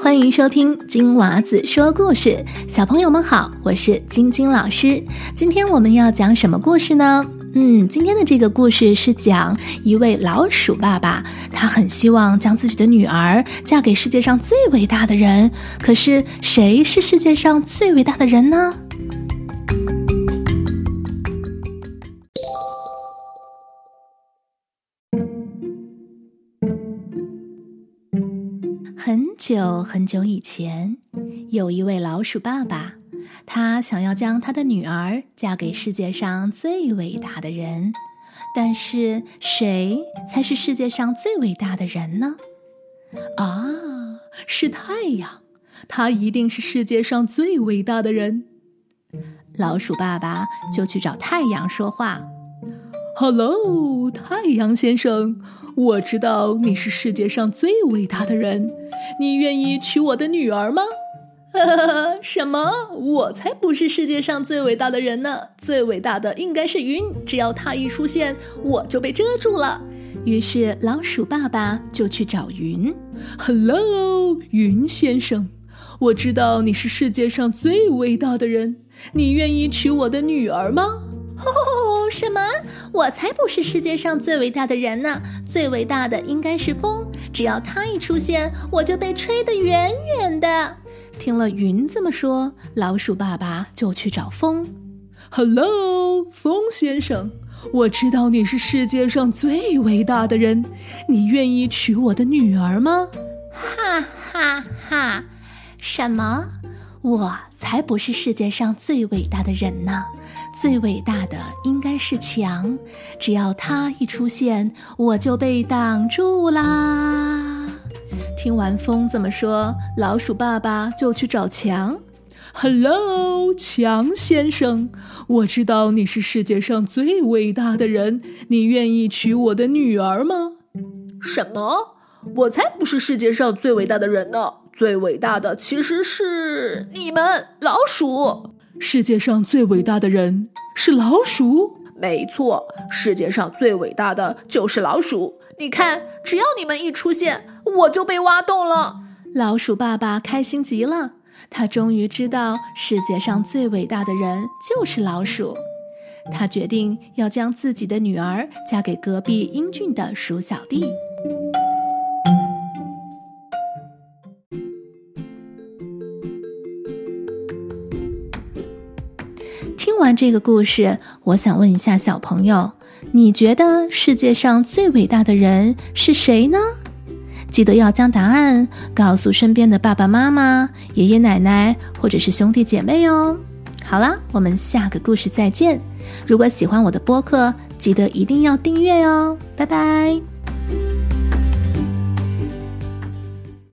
欢迎收听金娃子说故事，小朋友们好，我是晶晶老师。今天我们要讲什么故事呢？嗯，今天的这个故事是讲一位老鼠爸爸，他很希望将自己的女儿嫁给世界上最伟大的人。可是谁是世界上最伟大的人呢？很久很久以前，有一位老鼠爸爸，他想要将他的女儿嫁给世界上最伟大的人。但是，谁才是世界上最伟大的人呢？啊，是太阳，他一定是世界上最伟大的人。老鼠爸爸就去找太阳说话：“Hello，太阳先生。”我知道你是世界上最伟大的人，你愿意娶我的女儿吗？什么？我才不是世界上最伟大的人呢！最伟大的应该是云，只要它一出现，我就被遮住了。于是老鼠爸爸就去找云。Hello，云先生，我知道你是世界上最伟大的人，你愿意娶我的女儿吗？哦，什么？我才不是世界上最伟大的人呢！最伟大的应该是风，只要它一出现，我就被吹得远远的。听了云这么说，老鼠爸爸就去找风。Hello，风先生，我知道你是世界上最伟大的人，你愿意娶我的女儿吗？哈哈哈！什么？我才不是世界上最伟大的人呢！最伟大的应该是墙，只要他一出现，我就被挡住啦。听完风这么说，老鼠爸爸就去找墙。Hello，强先生，我知道你是世界上最伟大的人，你愿意娶我的女儿吗？什么？我才不是世界上最伟大的人呢！最伟大的其实是你们老鼠。世界上最伟大的人是老鼠？没错，世界上最伟大的就是老鼠。你看，只要你们一出现，我就被挖洞了。老鼠爸爸开心极了，他终于知道世界上最伟大的人就是老鼠。他决定要将自己的女儿嫁给隔壁英俊的鼠小弟。听完这个故事，我想问一下小朋友，你觉得世界上最伟大的人是谁呢？记得要将答案告诉身边的爸爸妈妈、爷爷奶奶或者是兄弟姐妹哦。好啦，我们下个故事再见。如果喜欢我的播客，记得一定要订阅哦。拜拜。